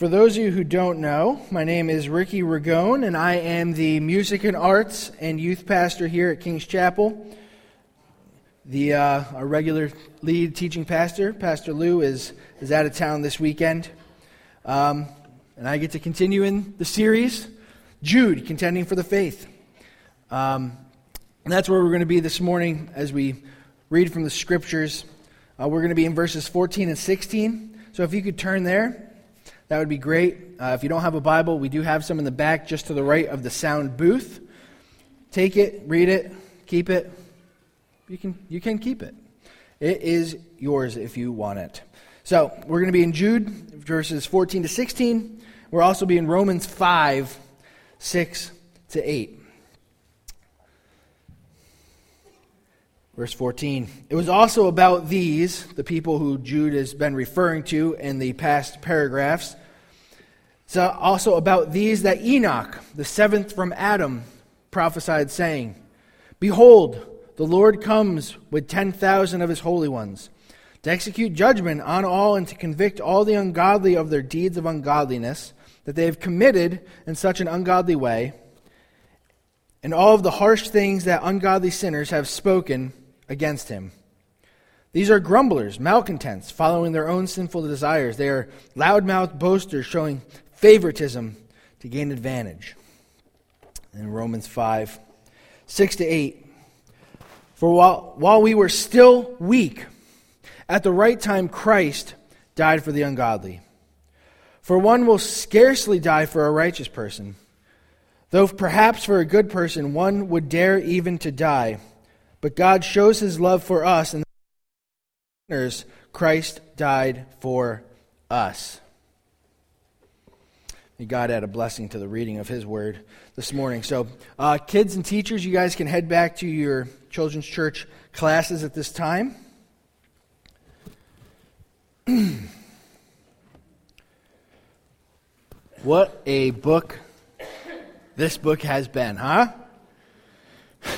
For those of you who don't know, my name is Ricky Ragone, and I am the music and arts and youth pastor here at King's Chapel. The uh, our regular lead teaching pastor, Pastor Lou, is is out of town this weekend, um, and I get to continue in the series, Jude, contending for the faith. Um, and that's where we're going to be this morning as we read from the scriptures. Uh, we're going to be in verses 14 and 16. So if you could turn there. That would be great. Uh, if you don't have a Bible, we do have some in the back just to the right of the sound booth. Take it, read it, keep it. You can, you can keep it. It is yours if you want it. So we're going to be in Jude, verses 14 to 16. We'll also be in Romans 5, 6 to 8. Verse 14. It was also about these, the people who Jude has been referring to in the past paragraphs, it's also about these that Enoch, the seventh from Adam, prophesied, saying, Behold, the Lord comes with 10,000 of his holy ones to execute judgment on all and to convict all the ungodly of their deeds of ungodliness that they have committed in such an ungodly way, and all of the harsh things that ungodly sinners have spoken against him. These are grumblers, malcontents, following their own sinful desires. They are loudmouthed boasters, showing favoritism to gain advantage. In Romans 5 6 to 8. For while, while we were still weak, at the right time Christ died for the ungodly. For one will scarcely die for a righteous person, though perhaps for a good person one would dare even to die. But God shows his love for us, and sinners Christ died for us. God add a blessing to the reading of His Word this morning. So, uh, kids and teachers, you guys can head back to your children's church classes at this time. what a book this book has been, huh?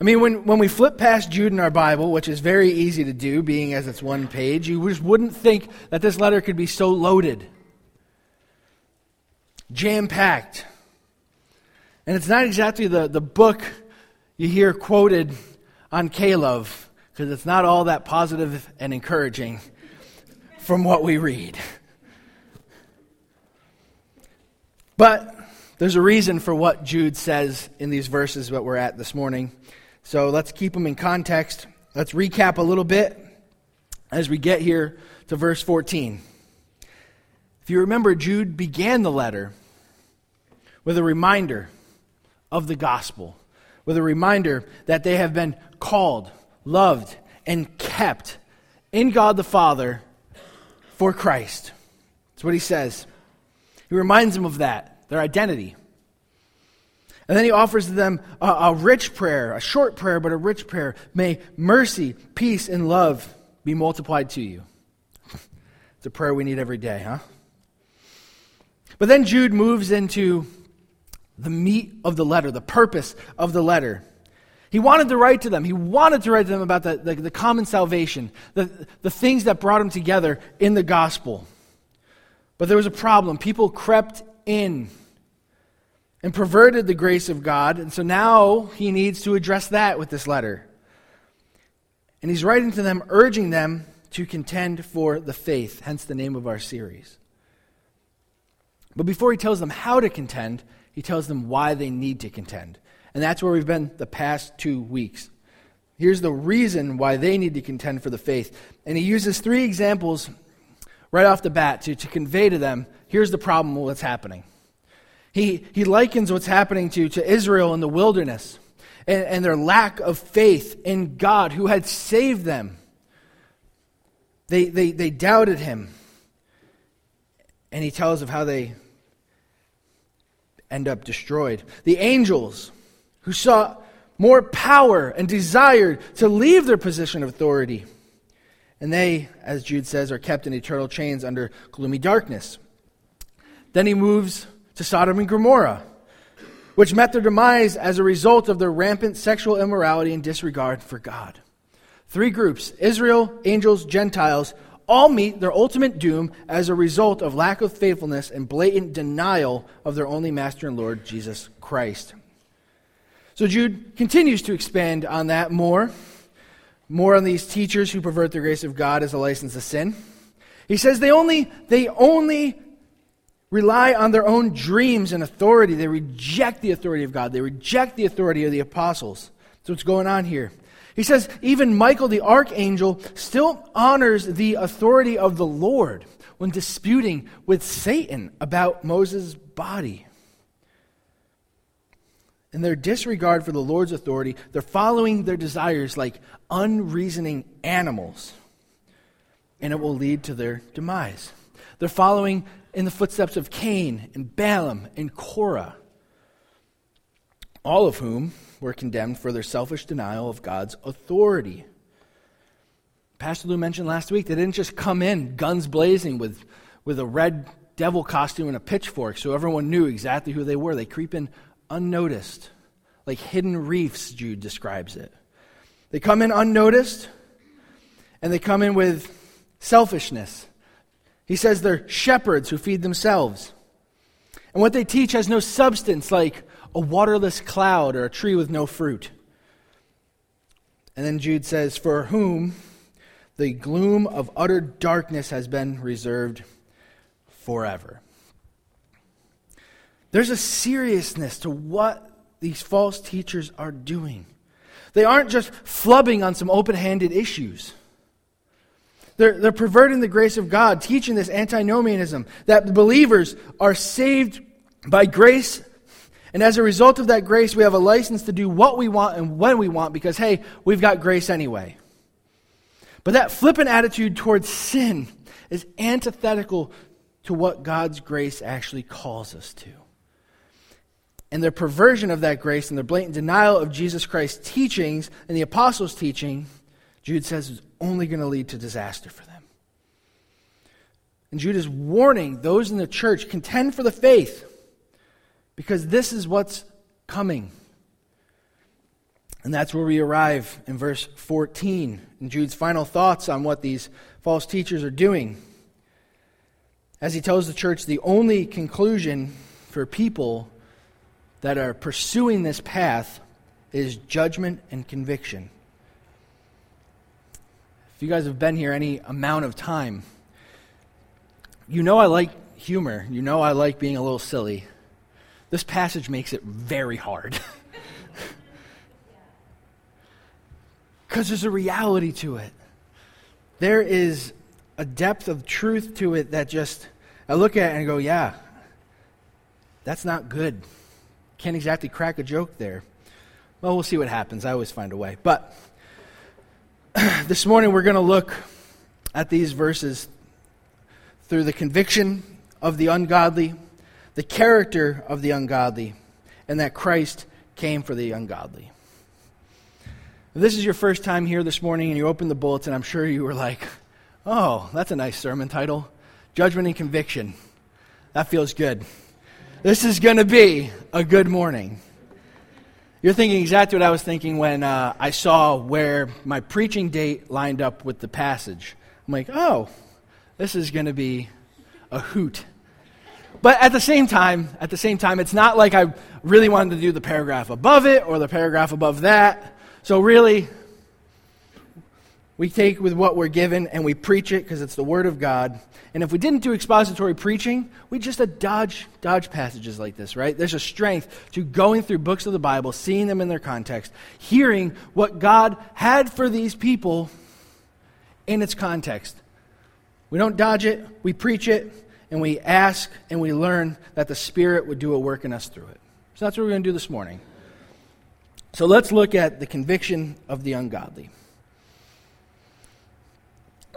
I mean, when, when we flip past Jude in our Bible, which is very easy to do, being as it's one page, you just wouldn't think that this letter could be so loaded jam packed. And it's not exactly the, the book you hear quoted on Caleb, because it's not all that positive and encouraging from what we read. But there's a reason for what Jude says in these verses that we're at this morning. So let's keep them in context. Let's recap a little bit as we get here to verse 14. If you remember, Jude began the letter with a reminder of the gospel, with a reminder that they have been called, loved, and kept in God the Father for Christ. That's what he says. He reminds them of that, their identity. And then he offers them a, a, rich prayer, a short prayer, but a rich prayer. May mercy, peace, and love be multiplied to you. It's a prayer we need every day, huh? But then Jude moves into the meat of the letter, the purpose of the letter. He wanted to write to them. He wanted to write to them about the, the, the, common salvation, the, the things that brought them together in the gospel. But there was a problem. People crept in and perverted the grace of God, and so now he needs to address that with this letter. And he's writing to them, urging them to contend for the faith, hence the name of our series. But before he tells them how to contend, he tells them why they need to contend. And that's where we've been the past two weeks. Here's the reason why they need to contend for the faith. And he uses three examples right off the bat to, to convey to them here's the problem with what's happening. He, he likens what's happening to, to Israel in the wilderness and, and their lack of faith in God who had saved them. They, they, they doubted him. And he tells of how they end up destroyed. The angels, who saw more power and desired to leave their position of authority. And they, as Jude says, are kept in eternal chains under gloomy darkness. Then he moves to Sodom and Gomorrah, which met their demise as a result of their rampant sexual immorality and disregard for God. Three groups Israel, angels, Gentiles all meet their ultimate doom as a result of lack of faithfulness and blatant denial of their only Master and Lord, Jesus Christ. So Jude continues to expand on that more, more on these teachers who pervert the grace of God as a license to sin. He says they only, they only rely on their own dreams and authority. They reject the authority of God. They reject the authority of the apostles. That's what's going on here. He says even Michael the archangel still honors the authority of the Lord when disputing with Satan about Moses' body. In their disregard for the Lord's authority, they're following their desires like unreasoning animals, and it will lead to their demise. They're following in the footsteps of Cain and Balaam and Korah, all of whom were condemned for their selfish denial of God's authority. Pastor Lou mentioned last week they didn't just come in guns blazing with, with a red devil costume and a pitchfork so everyone knew exactly who they were. They creep in unnoticed, like hidden reefs, Jude describes it. They come in unnoticed, and they come in with selfishness. He says they're shepherds who feed themselves. And what they teach has no substance, like a waterless cloud or a tree with no fruit. And then Jude says, For whom the gloom of utter darkness has been reserved forever. There's a seriousness to what these false teachers are doing. They aren't just flubbing on some open handed issues. They're, they're perverting the grace of God, teaching this antinomianism that believers are saved by grace and as a result of that grace, we have a license to do what we want and when we want because, hey, we've got grace anyway. But that flippant attitude towards sin is antithetical to what God's grace actually calls us to. And their perversion of that grace and their blatant denial of Jesus Christ's teachings and the apostles' teaching, Jude says, is only going to lead to disaster for them. And Jude is warning those in the church contend for the faith because this is what's coming. And that's where we arrive in verse 14, in Jude's final thoughts on what these false teachers are doing. As he tells the church, the only conclusion for people that are pursuing this path is judgment and conviction. If you guys have been here any amount of time, you know I like humor. You know I like being a little silly. This passage makes it very hard. Because there's a reality to it. There is a depth of truth to it that just, I look at it and go, yeah, that's not good. Can't exactly crack a joke there. Well, we'll see what happens. I always find a way. But this morning we're going to look at these verses through the conviction of the ungodly the character of the ungodly, and that Christ came for the ungodly. If this is your first time here this morning and you opened the bulletin, I'm sure you were like, oh, that's a nice sermon title Judgment and Conviction. That feels good. This is going to be a good morning. You're thinking exactly what I was thinking when uh, I saw where my preaching date lined up with the passage. I'm like, oh, this is going to be a hoot. But at the same time, at the same time, it's not like I really wanted to do the paragraph above it or the paragraph above that. So really, we take with what we're given and we preach it because it's the Word of God. And if we didn't do expository preaching, we just dodge dodge passages like this, right? There's a strength to going through books of the Bible, seeing them in their context, hearing what God had for these people in its context. We don't dodge it, we preach it, and we ask and we learn that the Spirit would do a work in us through it. So that's what we're going to do this morning. So let's look at the conviction of the ungodly.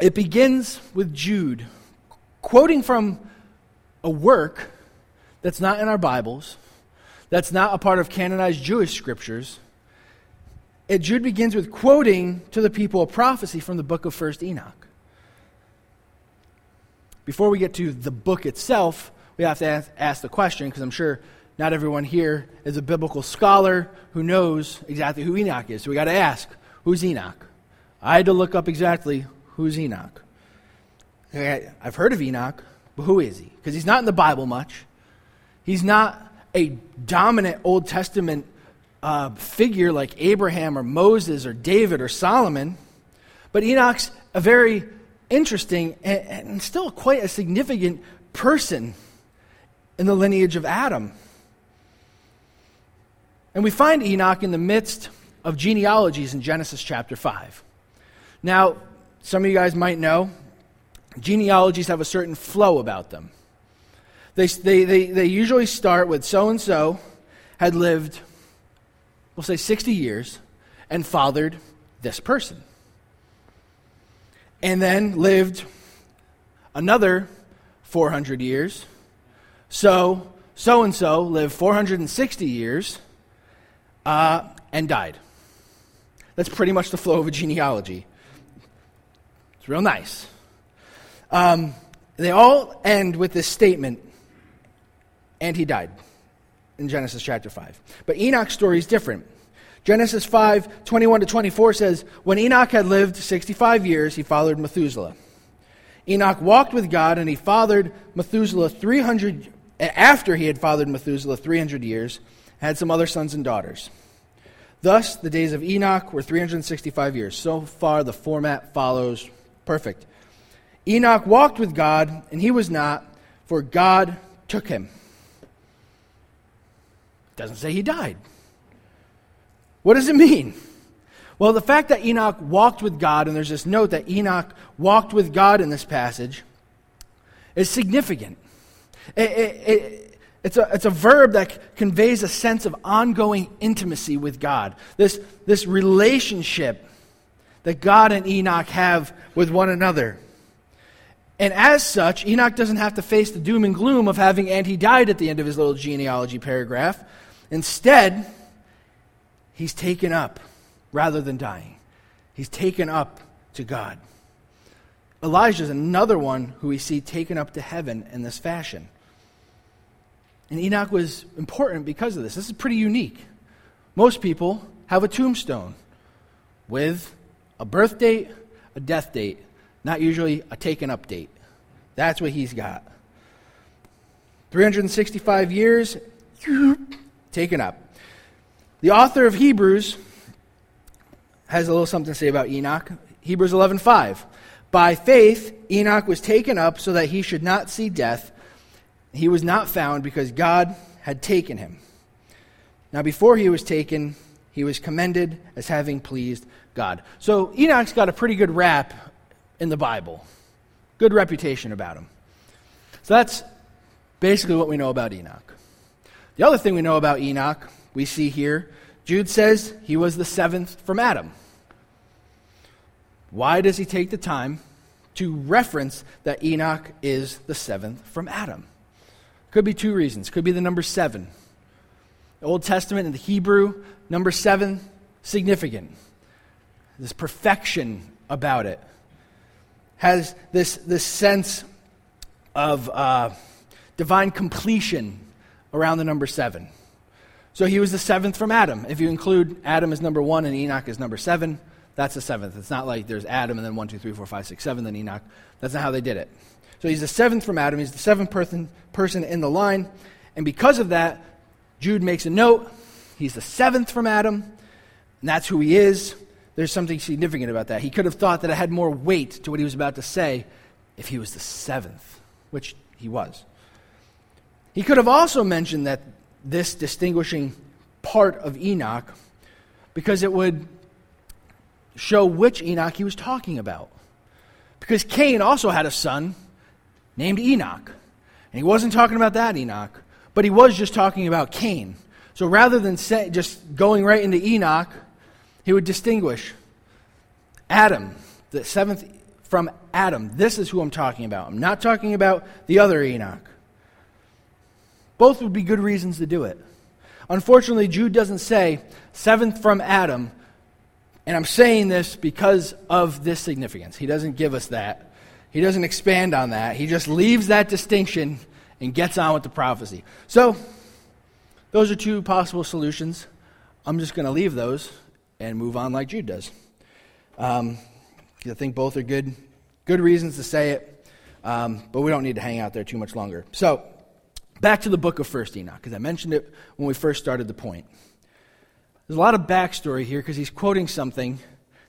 It begins with Jude quoting from a work that's not in our Bibles, that's not a part of canonized Jewish scriptures. It, Jude begins with quoting to the people a prophecy from the book of 1st Enoch. Before we get to the book itself, we have to ask, ask the question, because I'm sure not everyone here is a biblical scholar who knows exactly who Enoch is. So we got to ask, who's Enoch? I had to look up exactly who's Enoch. I've heard of Enoch, but who is he? Because he's not in the Bible much. He's not a dominant Old Testament uh, figure like Abraham or Moses or David or Solomon. But Enoch's a very interesting and, and still quite a significant person in the lineage of Adam. And we find Enoch in the midst of genealogies in Genesis chapter 5. Now, some of you guys might know genealogies have a certain flow about them. They, they, they, they usually start with so and so had lived, we'll say 60 years, and fathered this person. And then lived another 400 years. So, so and so lived 460 years uh, and died. That's pretty much the flow of a genealogy. It's real nice. Um, they all end with this statement, and he died in Genesis chapter 5. But Enoch's story is different. Genesis 5 21 to 24 says, When Enoch had lived 65 years, he fathered Methuselah. Enoch walked with God, and he fathered Methuselah 300, after he had fathered Methuselah 300 years, had some other sons and daughters. Thus, the days of Enoch were 365 years. So far, the format follows perfect. Enoch walked with God, and he was not, for God took him. Doesn't say he died. What does it mean? Well, the fact that Enoch walked with God, and there's this note that Enoch walked with God in this passage, is significant. It, it, it, it's, a, it's a verb that conveys a sense of ongoing intimacy with God. This, this relationship that God and Enoch have with one another. And as such, Enoch doesn't have to face the doom and gloom of having and he died at the end of his little genealogy paragraph. Instead, he's taken up rather than dying. He's taken up to God. Elijah is another one who we see taken up to heaven in this fashion. And Enoch was important because of this. This is pretty unique. Most people have a tombstone with a birth date, a death date, not usually a taken up date. That's what he's got. 365 years, taken up. The author of Hebrews has a little something to say about Enoch. Hebrews 11:5. By faith Enoch was taken up so that he should not see death. He was not found because God had taken him. Now before he was taken, he was commended as having pleased God. So Enoch's got a pretty good rap in the Bible, good reputation about him. So that's basically what we know about Enoch. The other thing we know about Enoch, we see here, Jude says he was the seventh from Adam. Why does he take the time to reference that Enoch is the seventh from Adam? Could be two reasons. Could be the number seven. The Old Testament and the Hebrew, number seven, significant this perfection about it, has this, this sense of uh, divine completion around the number seven. So he was the seventh from Adam. If you include Adam as number one and Enoch as number seven, that's the seventh. It's not like there's Adam and then one, two, three, four, five, six, seven, then Enoch. That's not how they did it. So he's the seventh from Adam. He's the seventh person, person in the line. And because of that, Jude makes a note. He's the seventh from Adam, and that's who he is there's something significant about that. He could have thought that it had more weight to what he was about to say if he was the seventh, which he was. He could have also mentioned that this distinguishing part of Enoch because it would show which Enoch he was talking about. Because Cain also had a son named Enoch. And he wasn't talking about that Enoch, but he was just talking about Cain. So rather than say, just going right into Enoch, he would distinguish Adam, the seventh from Adam. This is who I'm talking about. I'm not talking about the other Enoch. Both would be good reasons to do it. Unfortunately, Jude doesn't say seventh from Adam, and I'm saying this because of this significance. He doesn't give us that. He doesn't expand on that. He just leaves that distinction and gets on with the prophecy. So, those are two possible solutions. I'm just going to leave those and move on like Jude does. Um, I think both are good, good reasons to say it. Um, but we don't need to hang out there too much longer. So, back to the book of First Enoch, because I mentioned it when we first started the point. There's a lot of backstory here because he's quoting something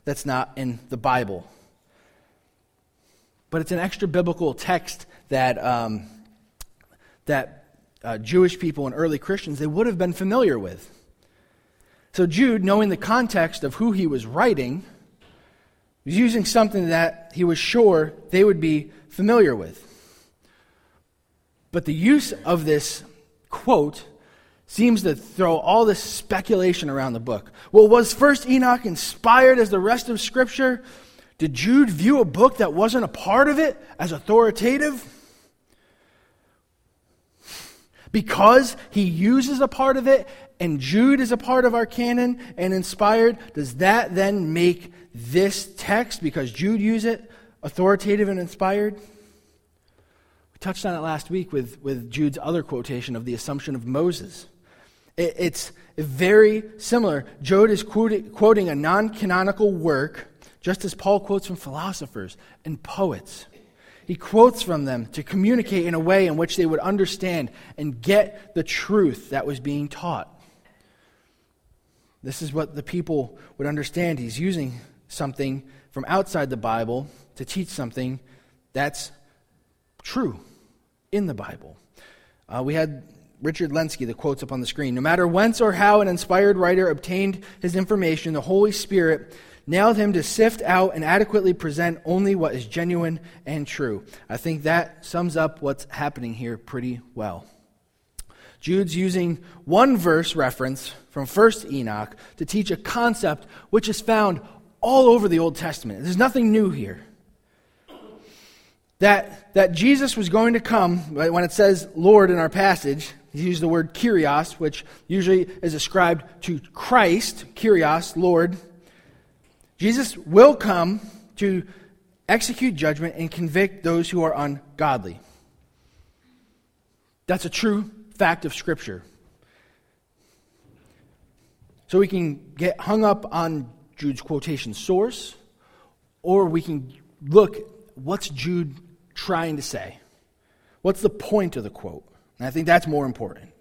that's not in the Bible. But it's an extra biblical text that, um, that uh, Jewish people and early Christians they would have been familiar with. So Jude, knowing the context of who he was writing, was using something that he was sure they would be familiar with. But the use of this quote seems to throw all this speculation around the book. Well, was First Enoch inspired as the rest of Scripture? Did Jude view a book that wasn't a part of it as authoritative? Because he uses a part of it and Jude is a part of our canon and inspired, does that then make this text, because Jude used it, authoritative and inspired? We touched on it last week with, with Jude's other quotation of the assumption of Moses. It, it's very similar. Jude is quoting, quoting a non canonical work, just as Paul quotes from philosophers and poets. He quotes from them to communicate in a way in which they would understand and get the truth that was being taught. This is what the people would understand. He's using something from outside the Bible to teach something that's true in the Bible. Uh, we had Richard Lenski, the quotes up on the screen. No matter whence or how an inspired writer obtained his information, the Holy Spirit nailed him to sift out and adequately present only what is genuine and true. I think that sums up what's happening here pretty well. Jude's using one verse reference from 1st Enoch to teach a concept which is found all over the Old Testament. There's nothing new here. That, that Jesus was going to come, when it says Lord in our passage, he used the word Kyrios, which usually is ascribed to Christ, Kyrios, Lord. Jesus will come to execute judgment and convict those who are ungodly. That's a true fact of Scripture. So we can get hung up on Jude's quotation source, or we can look what's Jude trying to say? What's the point of the quote? And I think that's more important.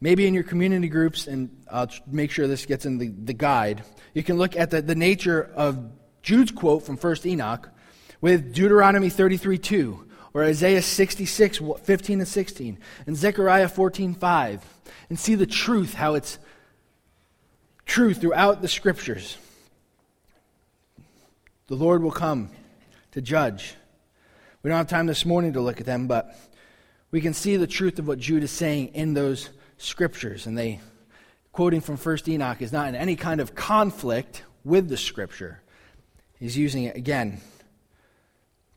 Maybe in your community groups, and I'll make sure this gets in the, the guide, you can look at the, the nature of Jude's quote from 1st Enoch with Deuteronomy 33 2 or Isaiah 66, 15 and 16, and Zechariah 14, 5, and see the truth, how it's true throughout the scriptures. The Lord will come to judge. We don't have time this morning to look at them, but we can see the truth of what Jude is saying in those scriptures. And they, quoting from 1st Enoch, is not in any kind of conflict with the scripture. He's using it again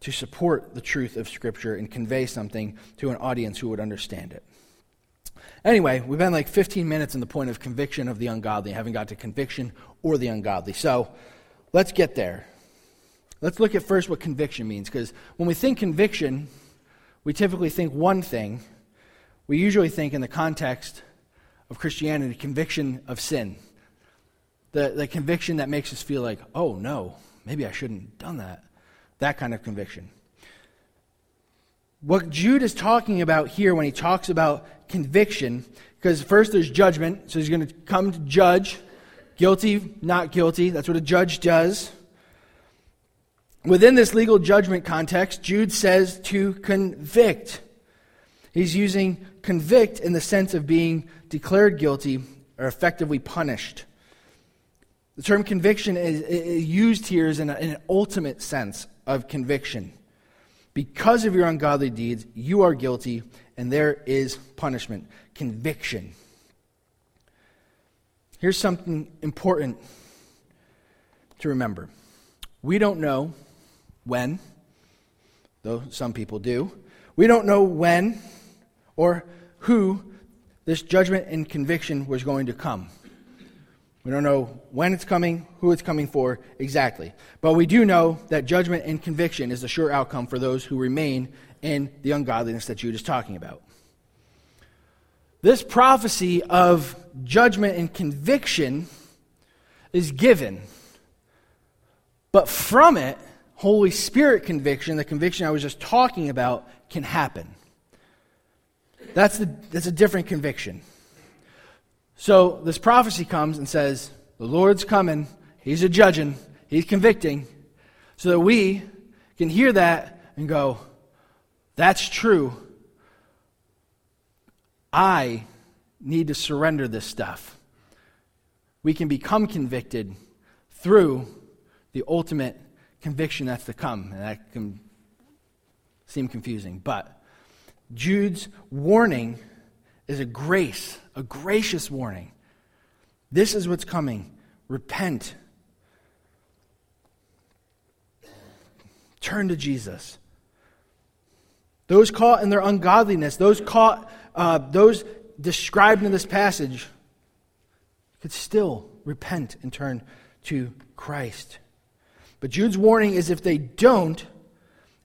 to support the truth of Scripture and convey something to an audience who would understand it. Anyway, we've been like 15 minutes in the point of conviction of the ungodly, haven't got to conviction or the ungodly. So let's get there. Let's look at first what conviction means, because when we think conviction, we typically think one thing. We usually think in the context of Christianity, conviction of sin. The, the conviction that makes us feel like, oh no, maybe I shouldn't have done that. That kind of conviction. What Jude is talking about here when he talks about conviction, because first there's judgment, so he's going to come to judge guilty, not guilty. That's what a judge does. Within this legal judgment context, Jude says to convict. He's using convict in the sense of being declared guilty or effectively punished. The term conviction is, is used here as in, in an ultimate sense of conviction. Because of your ungodly deeds, you are guilty, and there is punishment, conviction. Here's something important to remember we don't know when, though some people do. We don't know when or who this judgment and conviction was going to come. We don't know when it's coming, who it's coming for exactly. But we do know that judgment and conviction is the sure outcome for those who remain in the ungodliness that Jude is talking about. This prophecy of judgment and conviction is given, but from it, Holy Spirit conviction, the conviction I was just talking about, can happen. That's, the, that's a different conviction. So this prophecy comes and says, The Lord's coming, He's a judging, He's convicting, so that we can hear that and go, That's true. I need to surrender this stuff. We can become convicted through the ultimate conviction that's to come. And that can seem confusing. But Jude's warning is a grace, a gracious warning. This is what's coming. Repent. Turn to Jesus. Those caught in their ungodliness, those caught, uh, those described in this passage, could still repent and turn to Christ. But Jude's warning is if they don't,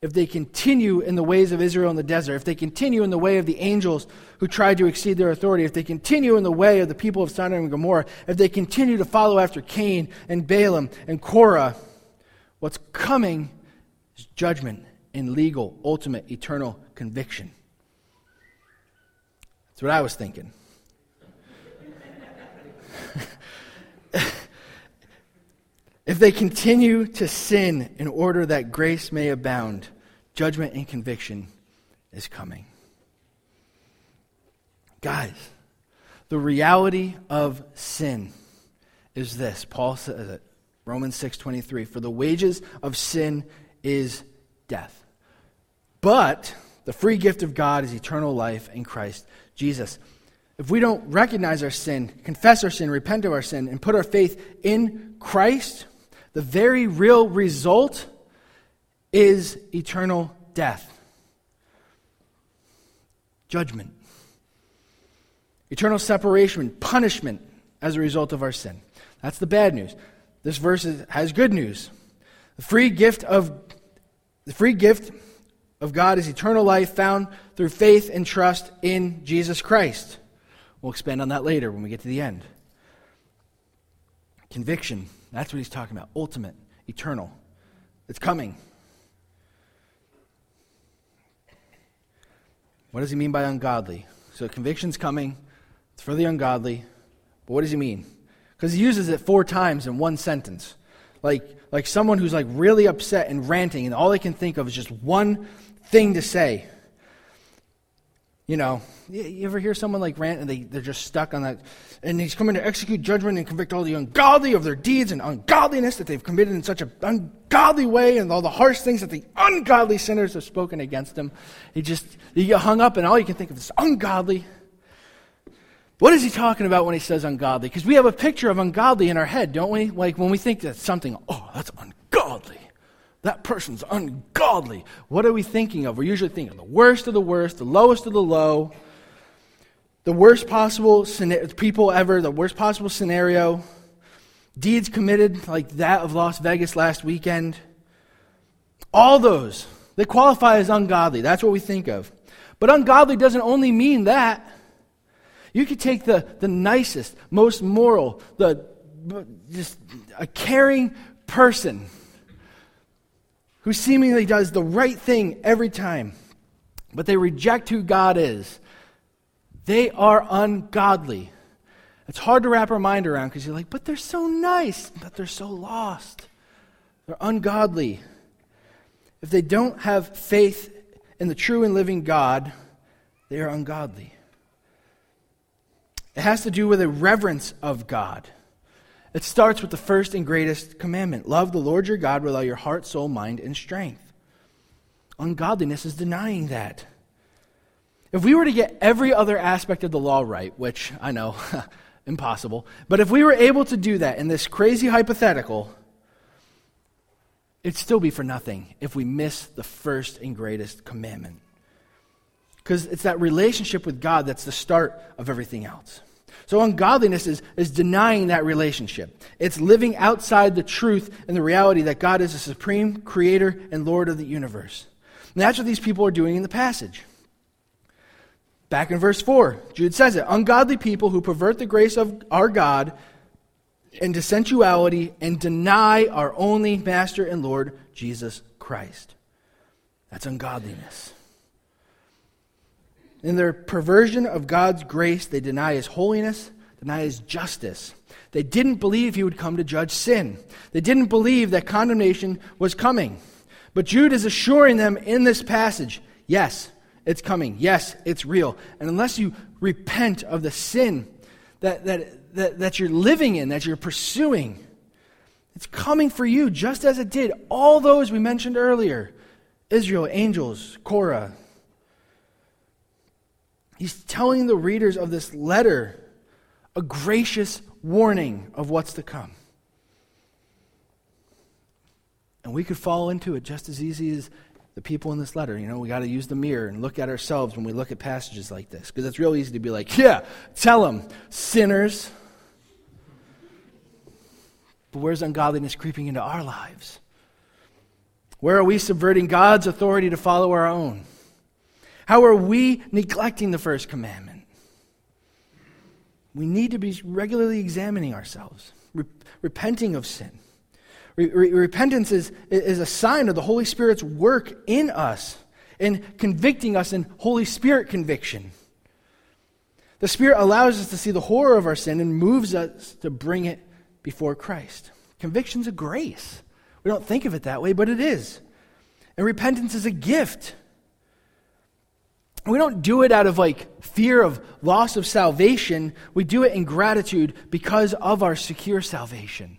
if they continue in the ways of Israel in the desert, if they continue in the way of the angels who tried to exceed their authority, if they continue in the way of the people of Sodom and Gomorrah, if they continue to follow after Cain and Balaam and Korah, what's coming is judgment and legal, ultimate, eternal conviction. That's what I was thinking. if they continue to sin in order that grace may abound, judgment and conviction is coming. Guys, the reality of sin is this. Paul says it. Romans 6:23, for the wages of sin is death. But the free gift of God is eternal life in Christ Jesus. If we don't recognize our sin, confess our sin, repent of our sin, and put our faith in Christ, the very real result is eternal death, judgment, eternal separation, punishment as a result of our sin. That's the bad news. This verse has good news. The free gift of the free gift of God is eternal life found through faith and trust in Jesus Christ. We'll expand on that later when we get to the end. Conviction, that's what he's talking about. Ultimate, eternal. It's coming. What does he mean by ungodly? So conviction's coming. It's for the ungodly. But what does he mean? Because he uses it four times in one sentence. Like, like someone who's like really upset and ranting, and all they can think of is just one thing to say. You know, you ever hear someone like rant and they, they're just stuck on that? And he's coming to execute judgment and convict all the ungodly of their deeds and ungodliness that they've committed in such an ungodly way and all the harsh things that the ungodly sinners have spoken against him. He just, you get hung up and all you can think of is ungodly. What is he talking about when he says ungodly? Because we have a picture of ungodly in our head, don't we? Like when we think that something, oh, that's ungodly. That person's ungodly. What are we thinking of? We're usually thinking of the worst of the worst, the lowest of the low, the worst possible people ever, the worst possible scenario, deeds committed like that of Las Vegas last weekend. All those, they qualify as ungodly. That's what we think of. But ungodly doesn't only mean that. You could take the, the nicest, most moral, the just a caring person who seemingly does the right thing every time, but they reject who God is, they are ungodly. It's hard to wrap our mind around because you're like, but they're so nice, but they're so lost. They're ungodly. If they don't have faith in the true and living God, they are ungodly. It has to do with a reverence of God. It starts with the first and greatest commandment love the Lord your God with all your heart, soul, mind, and strength. Ungodliness is denying that. If we were to get every other aspect of the law right, which I know, impossible, but if we were able to do that in this crazy hypothetical, it'd still be for nothing if we miss the first and greatest commandment. Because it's that relationship with God that's the start of everything else. So ungodliness is, is denying that relationship. It's living outside the truth and the reality that God is the supreme creator and Lord of the universe. And that's what these people are doing in the passage. Back in verse 4, Jude says it Ungodly people who pervert the grace of our God into sensuality and deny our only Master and Lord, Jesus Christ. That's ungodliness. In their perversion of God's grace, they deny his holiness, deny his justice. They didn't believe he would come to judge sin. They didn't believe that condemnation was coming. But Jude is assuring them in this passage yes, it's coming. Yes, it's real. And unless you repent of the sin that, that, that, that you're living in, that you're pursuing, it's coming for you just as it did all those we mentioned earlier Israel, angels, Korah. He's telling the readers of this letter a gracious warning of what's to come. And we could fall into it just as easy as the people in this letter. You know, we got to use the mirror and look at ourselves when we look at passages like this. Because it's real easy to be like, yeah, tell them, sinners. But where's ungodliness creeping into our lives? Where are we subverting God's authority to follow our own? How are we neglecting the first commandment? We need to be regularly examining ourselves, re- repenting of sin. Re- re- repentance is, is a sign of the Holy Spirit's work in us in convicting us in Holy Spirit conviction. The Spirit allows us to see the horror of our sin and moves us to bring it before Christ. Conviction's a grace. We don't think of it that way, but it is. And repentance is a gift. We don't do it out of like fear of loss of salvation. We do it in gratitude because of our secure salvation.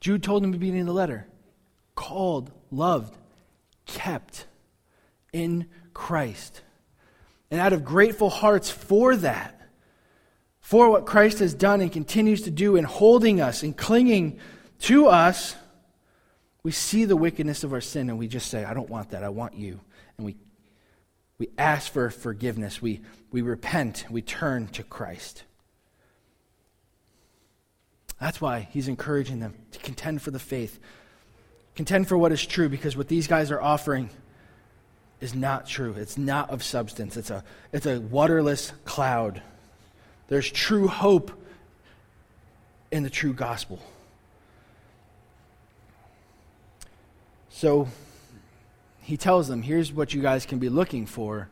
Jude told him at the beginning of the letter called, loved, kept in Christ. And out of grateful hearts for that, for what Christ has done and continues to do in holding us and clinging to us, we see the wickedness of our sin and we just say, I don't want that. I want you. And we, we ask for forgiveness. We, we repent. We turn to Christ. That's why he's encouraging them to contend for the faith, contend for what is true, because what these guys are offering is not true. It's not of substance, it's a, it's a waterless cloud. There's true hope in the true gospel. So he tells them, here's what you guys can be looking for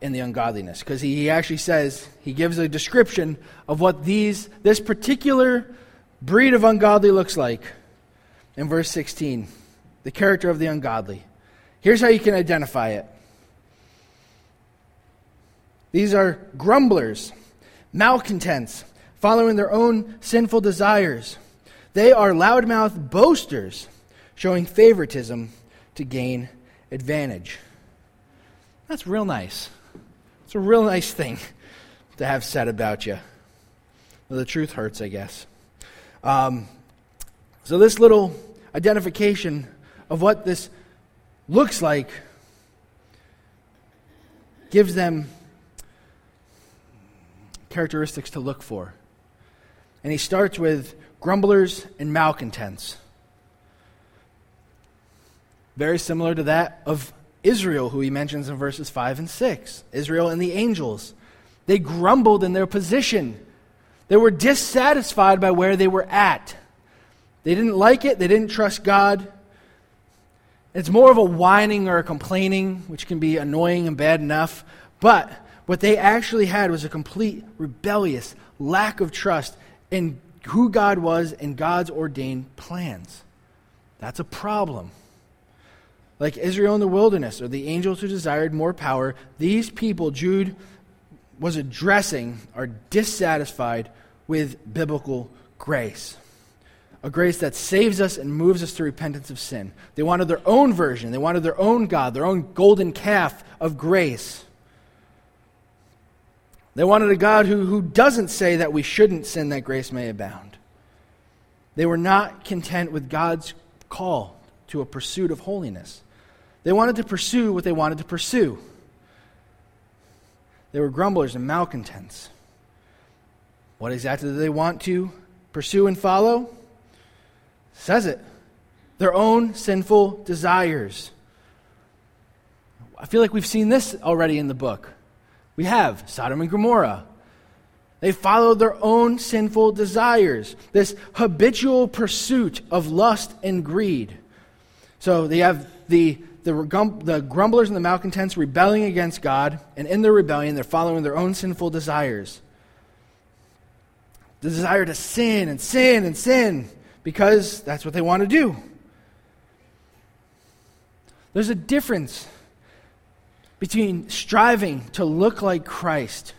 in the ungodliness. Because he, actually says, he gives a description of what these, this particular breed of ungodly looks like in verse 16. The character of the ungodly. Here's how you can identify it. These are grumblers, malcontents, following their own sinful desires. They are loudmouth boasters, showing favoritism to gain advantage. That's real nice. It's a real nice thing to have said about you. The truth hurts, I guess. Um, so, this little identification of what this looks like gives them characteristics to look for. And he starts with grumblers and malcontents. Very similar to that of Israel, who he mentions in verses 5 and 6. Israel and the angels. They grumbled in their position. They were dissatisfied by where they were at. They didn't like it, they didn't trust God. It's more of a whining or a complaining, which can be annoying and bad enough. But what they actually had was a complete rebellious lack of trust in who God was and God's ordained plans. That's a problem. Like Israel in the wilderness or the angels who desired more power, these people Jude was addressing are dissatisfied with biblical grace. A grace that saves us and moves us to repentance of sin. They wanted their own version. They wanted their own God, their own golden calf of grace. They wanted a God who, who doesn't say that we shouldn't sin that grace may abound. They were not content with God's call to a pursuit of holiness. They wanted to pursue what they wanted to pursue. They were grumblers and malcontents. What exactly do they want to pursue and follow? says it. Their own sinful desires. I feel like we've seen this already in the book. We have Sodom and Gomorrah. They follow their own sinful desires, this habitual pursuit of lust and greed. So they have the, the, the grumblers and the malcontents rebelling against God, and in their rebellion, they're following their own sinful desires. The desire to sin and sin and sin because that's what they want to do. There's a difference between striving to look like Christ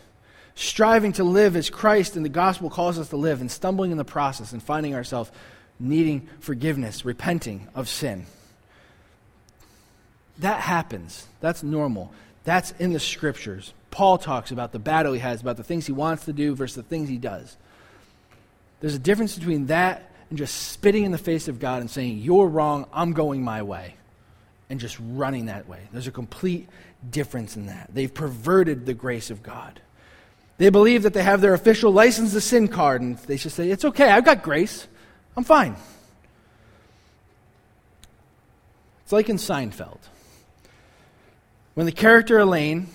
striving to live as Christ and the gospel calls us to live, and stumbling in the process and finding ourselves needing forgiveness, repenting of sin. That happens. That's normal. That's in the scriptures. Paul talks about the battle he has, about the things he wants to do versus the things he does. There's a difference between that and just spitting in the face of God and saying, You're wrong, I'm going my way, and just running that way. There's a complete difference in that. They've perverted the grace of God. They believe that they have their official license to sin card, and they just say, It's okay, I've got grace. I'm fine. It's like in Seinfeld. When the character Elaine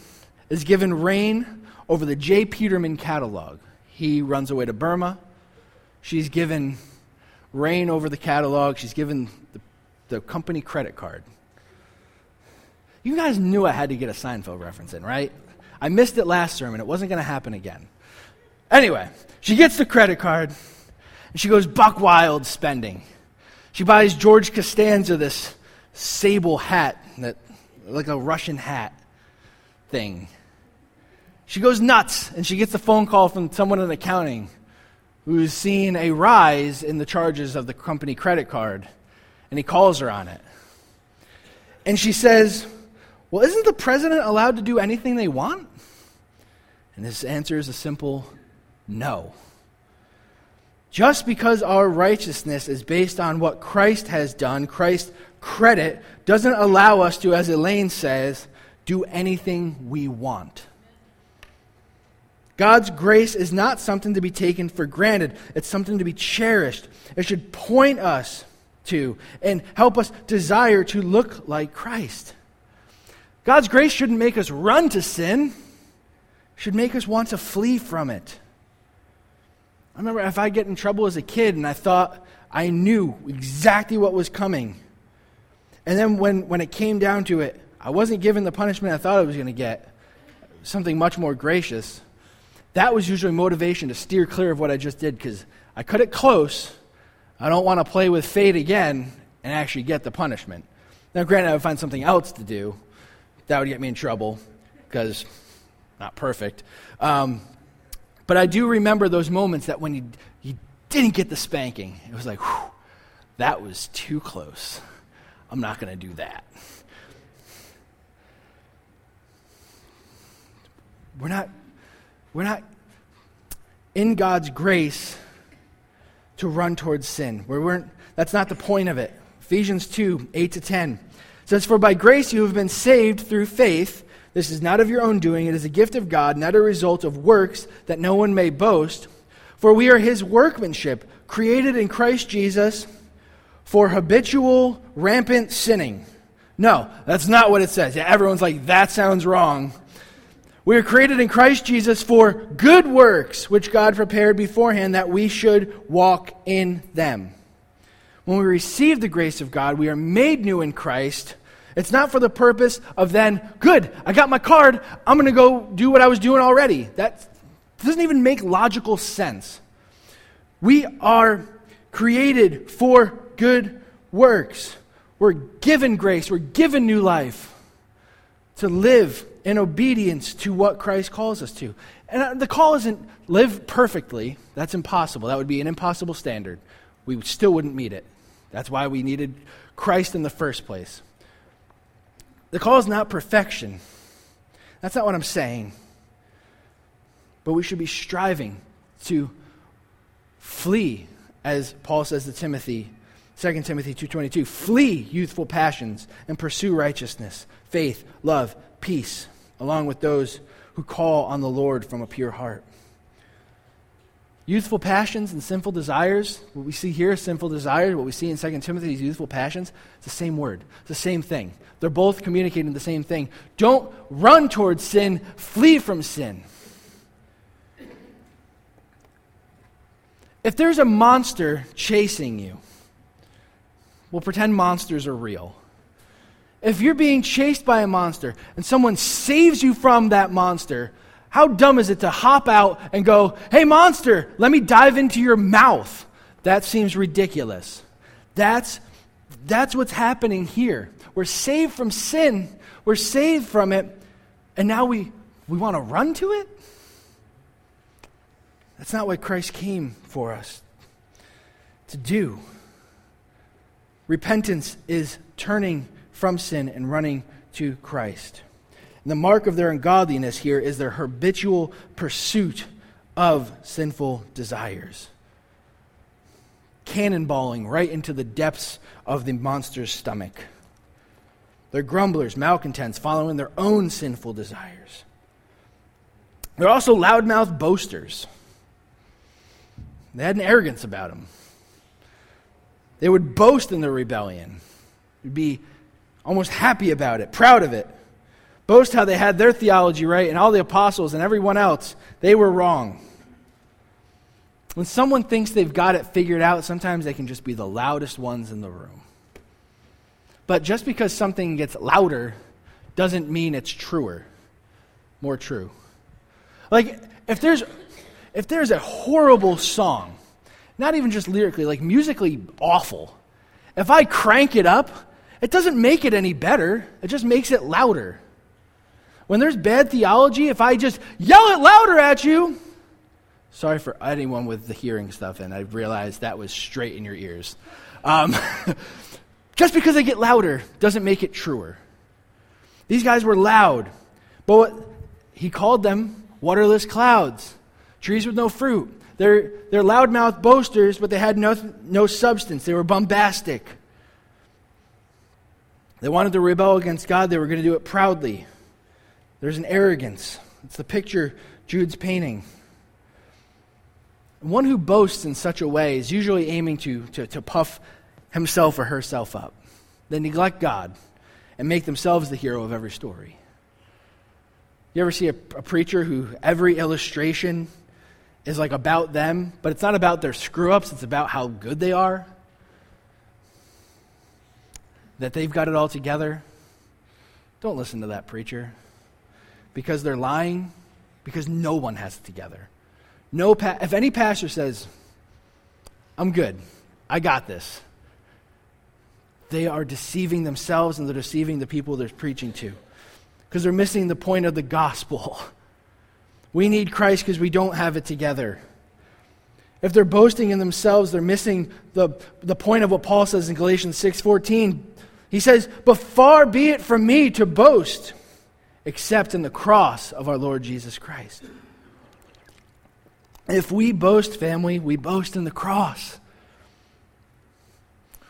is given reign over the J. Peterman catalog, he runs away to Burma. She's given reign over the catalog. She's given the, the company credit card. You guys knew I had to get a Seinfeld reference in, right? I missed it last sermon. It wasn't going to happen again. Anyway, she gets the credit card and she goes buck wild spending. She buys George Costanza this sable hat, that, like a Russian hat thing. She goes nuts and she gets a phone call from someone in accounting who's seen a rise in the charges of the company credit card, and he calls her on it. And she says, well, isn't the president allowed to do anything they want? And his answer is a simple no. Just because our righteousness is based on what Christ has done, Christ's credit, doesn't allow us to, as Elaine says, do anything we want. God's grace is not something to be taken for granted, it's something to be cherished. It should point us to and help us desire to look like Christ. God's grace shouldn't make us run to sin, should make us want to flee from it. I remember if I get in trouble as a kid and I thought I knew exactly what was coming. And then when, when it came down to it, I wasn't given the punishment I thought I was going to get, something much more gracious. That was usually motivation to steer clear of what I just did because I cut it close. I don't want to play with fate again and actually get the punishment. Now, granted, I would find something else to do, that would get me in trouble because not perfect. Um, but I do remember those moments that when you, you didn't get the spanking, it was like, whew, that was too close. I'm not going to do that. We're not, we're not in God's grace to run towards sin. We weren't, that's not the point of it. Ephesians 2 8 to 10 says, For by grace you have been saved through faith. This is not of your own doing, it is a gift of God, not a result of works, that no one may boast. For we are his workmanship, created in Christ Jesus for habitual, rampant sinning. No, that's not what it says. Yeah, everyone's like, that sounds wrong. We are created in Christ Jesus for good works, which God prepared beforehand that we should walk in them. When we receive the grace of God, we are made new in Christ. It's not for the purpose of then, good, I got my card, I'm going to go do what I was doing already. That doesn't even make logical sense. We are created for good works. We're given grace, we're given new life to live in obedience to what Christ calls us to. And uh, the call isn't live perfectly. That's impossible. That would be an impossible standard. We still wouldn't meet it. That's why we needed Christ in the first place. The call is not perfection. That's not what I'm saying. But we should be striving to flee, as Paul says to Timothy, 2 Timothy 2.22, flee youthful passions and pursue righteousness, faith, love, peace, along with those who call on the Lord from a pure heart. Youthful passions and sinful desires, what we see here, sinful desires, what we see in 2 Timothy, these youthful passions, it's the same word. It's the same thing. They're both communicating the same thing. Don't run towards sin, flee from sin. if there's a monster chasing you, we'll pretend monsters are real. If you're being chased by a monster and someone saves you from that monster, how dumb is it to hop out and go, hey, monster, let me dive into your mouth? That seems ridiculous. That's, that's what's happening here. We're saved from sin, we're saved from it, and now we, we want to run to it? That's not what Christ came for us to do. Repentance is turning from sin and running to Christ. And the mark of their ungodliness here is their habitual pursuit of sinful desires. Cannonballing right into the depths of the monster's stomach. They're grumblers, malcontents, following their own sinful desires. They're also loudmouth boasters. They had an arrogance about them. They would boast in their rebellion, They'd be almost happy about it, proud of it. Boast how they had their theology right and all the apostles and everyone else, they were wrong. When someone thinks they've got it figured out, sometimes they can just be the loudest ones in the room. But just because something gets louder doesn't mean it's truer, more true. Like, if there's if there's a horrible song, not even just lyrically, like musically awful, if I crank it up, it doesn't make it any better, it just makes it louder. When there's bad theology, if I just yell it louder at you, sorry for anyone with the hearing stuff and I realized that was straight in your ears. Um, just because they get louder doesn't make it truer. These guys were loud, but what, he called them waterless clouds trees with no fruit. They're, they're loudmouth boasters, but they had no, no substance. They were bombastic. They wanted to rebel against God, they were going to do it proudly. There's an arrogance. It's the picture Jude's painting. One who boasts in such a way is usually aiming to, to, to puff himself or herself up. They neglect God and make themselves the hero of every story. You ever see a, a preacher who every illustration is like about them, but it's not about their screw ups, it's about how good they are. That they've got it all together. Don't listen to that preacher because they're lying, because no one has it together. No pa- if any pastor says, I'm good, I got this, they are deceiving themselves and they're deceiving the people they're preaching to because they're missing the point of the gospel. We need Christ because we don't have it together. If they're boasting in themselves, they're missing the, the point of what Paul says in Galatians 6:14. He says, "But far be it from me to boast except in the cross of our Lord Jesus Christ." If we boast, family, we boast in the cross.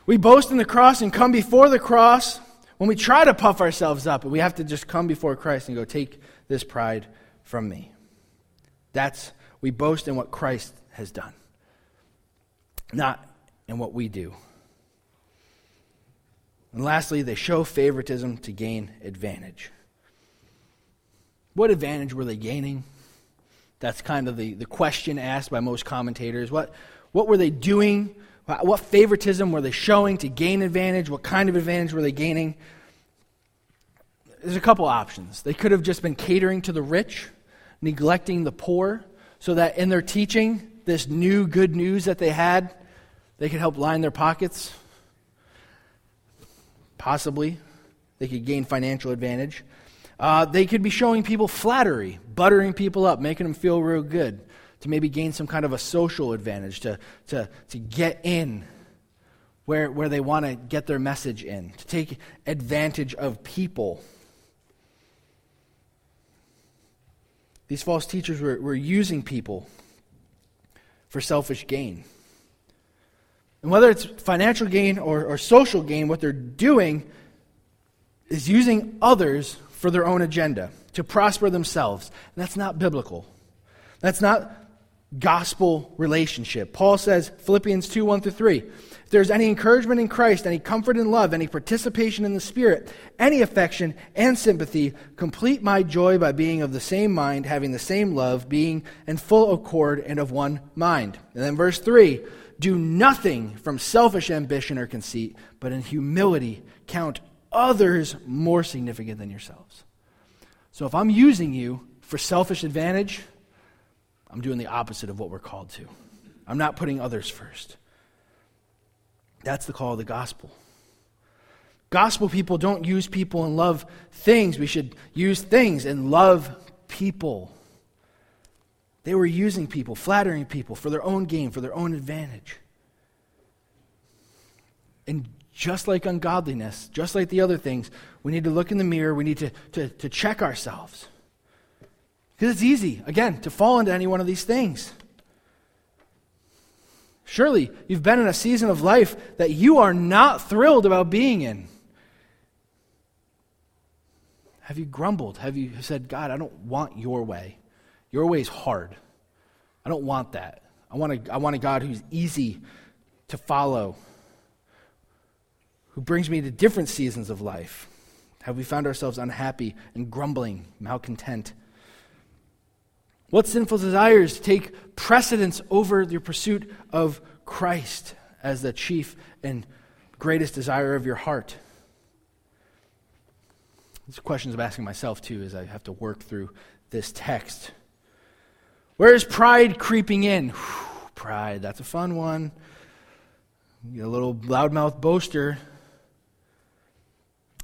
We boast in the cross and come before the cross when we try to puff ourselves up, we have to just come before Christ and go, Take this pride from me. That's, we boast in what Christ has done, not in what we do. And lastly, they show favoritism to gain advantage. What advantage were they gaining? That's kind of the, the question asked by most commentators. What, what were they doing? What favoritism were they showing to gain advantage? What kind of advantage were they gaining? There's a couple options. They could have just been catering to the rich neglecting the poor, so that in their teaching, this new good news that they had, they could help line their pockets. Possibly. They could gain financial advantage. Uh, they could be showing people flattery, buttering people up, making them feel real good, to maybe gain some kind of a social advantage, to, to, to get in where, where they want to get their message in, to take advantage of people. These false teachers were, were using people for selfish gain. And whether it's financial gain or, or social gain, what they're doing is using others for their own agenda, to prosper themselves. And that's not biblical. That's not gospel relationship. Paul says, Philippians 2 1 through 3, If there's any encouragement in Christ, any comfort in love, any participation in the Spirit, any affection and sympathy, complete my joy by being of the same mind, having the same love, being in full accord and of one mind. And then verse 3 Do nothing from selfish ambition or conceit, but in humility count others more significant than yourselves. So if I'm using you for selfish advantage, I'm doing the opposite of what we're called to. I'm not putting others first. That's the call of the gospel. Gospel people don't use people and love things. We should use things and love people. They were using people, flattering people for their own gain, for their own advantage. And just like ungodliness, just like the other things, we need to look in the mirror. We need to, to, to check ourselves. Because it's easy, again, to fall into any one of these things. Surely you've been in a season of life that you are not thrilled about being in. Have you grumbled? Have you said, God, I don't want your way? Your way is hard. I don't want that. I want a, I want a God who's easy to follow, who brings me to different seasons of life. Have we found ourselves unhappy and grumbling, malcontent? What sinful desires take precedence over the pursuit of Christ as the chief and greatest desire of your heart? These questions I'm asking myself too as I have to work through this text. Where is pride creeping in? Whew, pride, that's a fun one. You a little loudmouth boaster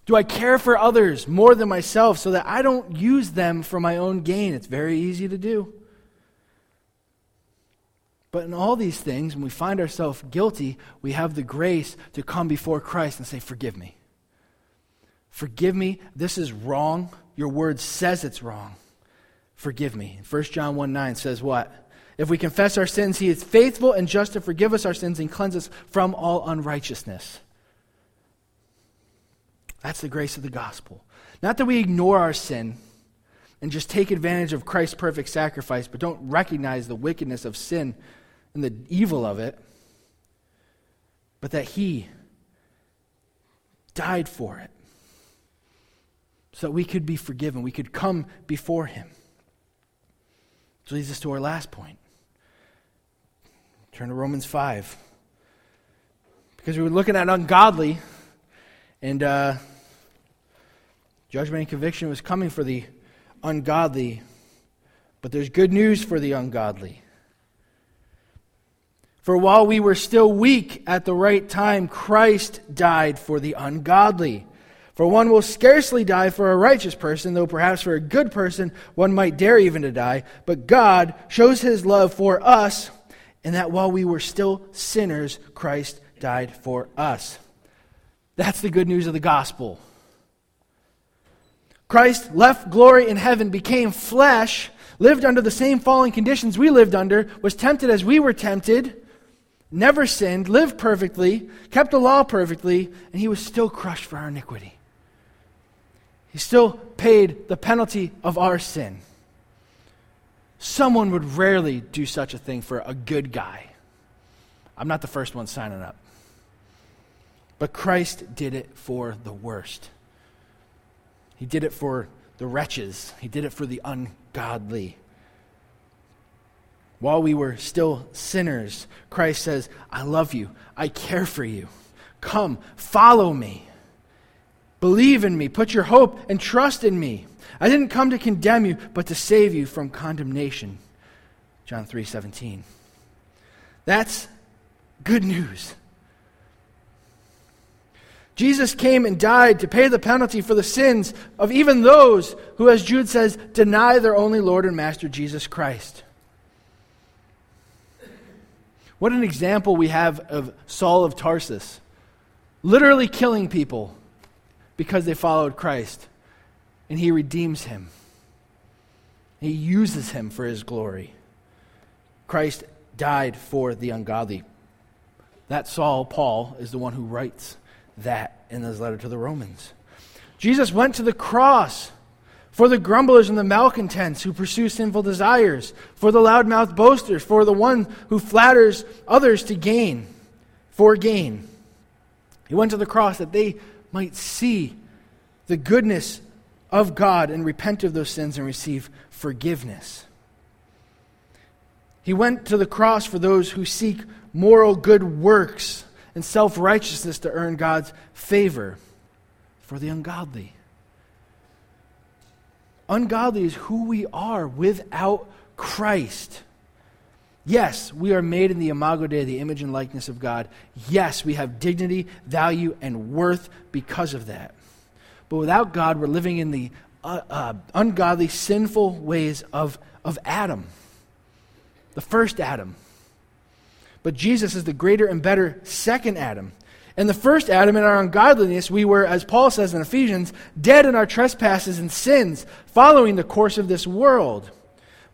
do I care for others more than myself so that I don't use them for my own gain? It's very easy to do. But in all these things, when we find ourselves guilty, we have the grace to come before Christ and say, Forgive me. Forgive me. This is wrong. Your word says it's wrong. Forgive me. 1 John 1 9 says what? If we confess our sins, he is faithful and just to forgive us our sins and cleanse us from all unrighteousness. That's the grace of the gospel. Not that we ignore our sin and just take advantage of Christ's perfect sacrifice, but don't recognize the wickedness of sin and the evil of it, but that He died for it so that we could be forgiven, we could come before Him. Which leads us to our last point. Turn to Romans 5. Because we were looking at ungodly, and uh, Judgment and conviction was coming for the ungodly, but there's good news for the ungodly. For while we were still weak at the right time, Christ died for the ungodly. For one will scarcely die for a righteous person, though perhaps for a good person one might dare even to die. But God shows his love for us in that while we were still sinners, Christ died for us. That's the good news of the gospel. Christ left glory in heaven, became flesh, lived under the same fallen conditions we lived under, was tempted as we were tempted, never sinned, lived perfectly, kept the law perfectly, and he was still crushed for our iniquity. He still paid the penalty of our sin. Someone would rarely do such a thing for a good guy. I'm not the first one signing up. But Christ did it for the worst. He did it for the wretches, He did it for the ungodly. While we were still sinners, Christ says, I love you. I care for you. Come, follow me. Believe in me. Put your hope and trust in me. I didn't come to condemn you, but to save you from condemnation. John 3 17. That's good news. Jesus came and died to pay the penalty for the sins of even those who, as Jude says, deny their only Lord and Master, Jesus Christ. What an example we have of Saul of Tarsus, literally killing people because they followed Christ. And he redeems him, he uses him for his glory. Christ died for the ungodly. That Saul, Paul, is the one who writes that in his letter to the Romans. Jesus went to the cross for the grumblers and the malcontents who pursue sinful desires, for the loudmouth boasters, for the one who flatters others to gain, for gain. He went to the cross that they might see the goodness of God and repent of those sins and receive forgiveness. He went to the cross for those who seek moral good works and self righteousness to earn God's favor, for the ungodly. Ungodly is who we are without Christ. Yes, we are made in the imago Dei, the image and likeness of God. Yes, we have dignity, value, and worth because of that. But without God, we're living in the uh, uh, ungodly, sinful ways of, of Adam, the first Adam. But Jesus is the greater and better second Adam. And the first Adam, in our ungodliness, we were, as Paul says in Ephesians, dead in our trespasses and sins, following the course of this world.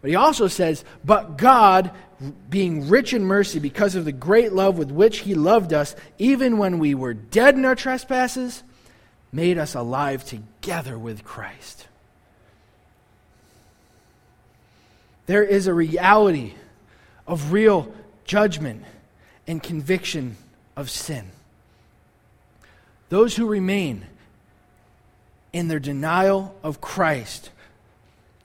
But he also says, But God, being rich in mercy because of the great love with which he loved us, even when we were dead in our trespasses, made us alive together with Christ. There is a reality of real judgment and conviction of sin. Those who remain in their denial of Christ,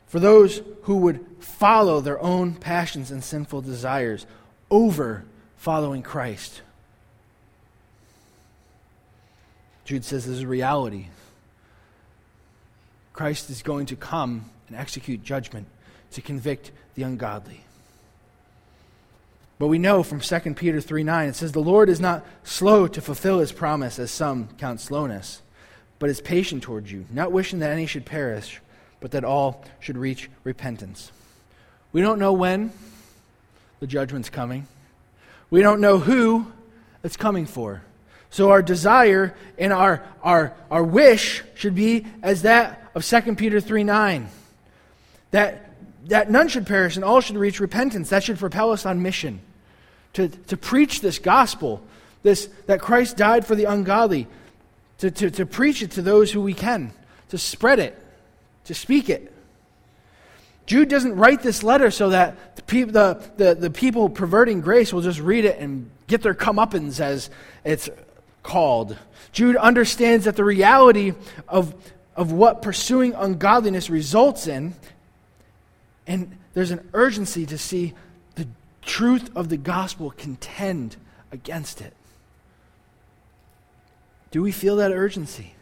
for those who would follow their own passions and sinful desires over following Christ. Jude says this is a reality. Christ is going to come and execute judgment to convict the ungodly. But we know from 2 Peter 3 9, it says, The Lord is not slow to fulfill his promise, as some count slowness, but is patient towards you, not wishing that any should perish, but that all should reach repentance. We don't know when the judgment's coming, we don't know who it's coming for. So our desire and our, our, our wish should be as that of 2 Peter 3 9. That, that none should perish and all should reach repentance. That should propel us on mission to, to preach this gospel, this, that Christ died for the ungodly, to, to, to preach it to those who we can, to spread it, to speak it. Jude doesn't write this letter so that the, the, the, the people perverting grace will just read it and get their comeuppance, as it's called. Jude understands that the reality of, of what pursuing ungodliness results in, and there's an urgency to see truth of the gospel contend against it. Do we feel that urgency?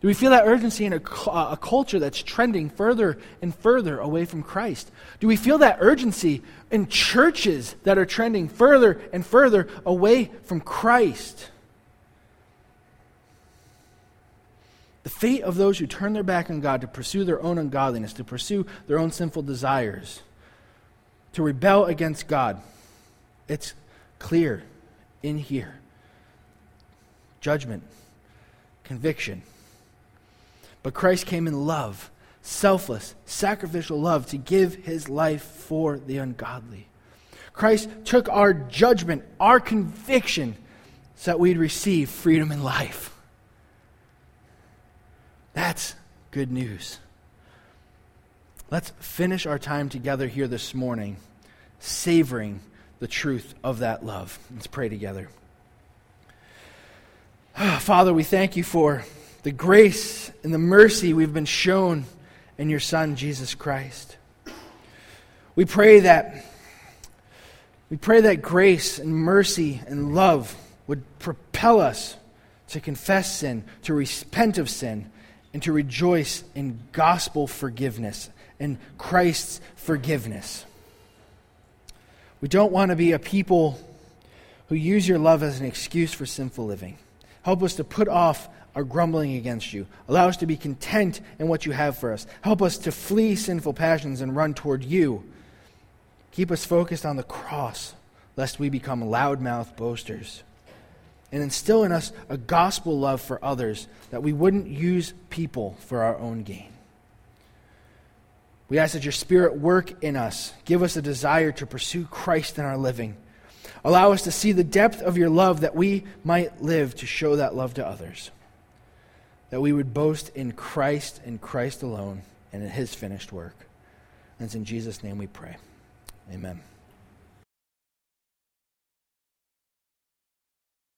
Do we feel that urgency in a, uh, a, culture that's trending further and further away from Christ? Do we feel that urgency in churches that are trending further and further away from Christ? The fate of those who turn their back on God to pursue their own ungodliness, to pursue their own sinful desires, to rebel against God. It's clear in here judgment, conviction. But Christ came in love, selfless, sacrificial love to give his life for the ungodly. Christ took our judgment, our conviction, so that we'd receive freedom and life. That's good news. Let's finish our time together here this morning savoring the truth of that love. Let's pray together. Father, we thank you for the grace and the mercy we've been shown in your Son, Jesus Christ. We pray that we pray that grace and mercy and love would propel us to confess sin, to repent of sin, and to rejoice in gospel forgiveness and Christ's forgiveness. We don't want to be a people who use your love as an excuse for sinful living. Help us to put off our grumbling against you. Allow us to be content in what you have for us. Help us to flee sinful passions and run toward you. Keep us focused on the cross, lest we become loudmouth boasters. And instill in us a gospel love for others, that we wouldn't use people for our own gain. We ask that your Spirit work in us. Give us a desire to pursue Christ in our living. Allow us to see the depth of your love that we might live to show that love to others. That we would boast in Christ and Christ alone and in his finished work. And it's in Jesus' name we pray. Amen.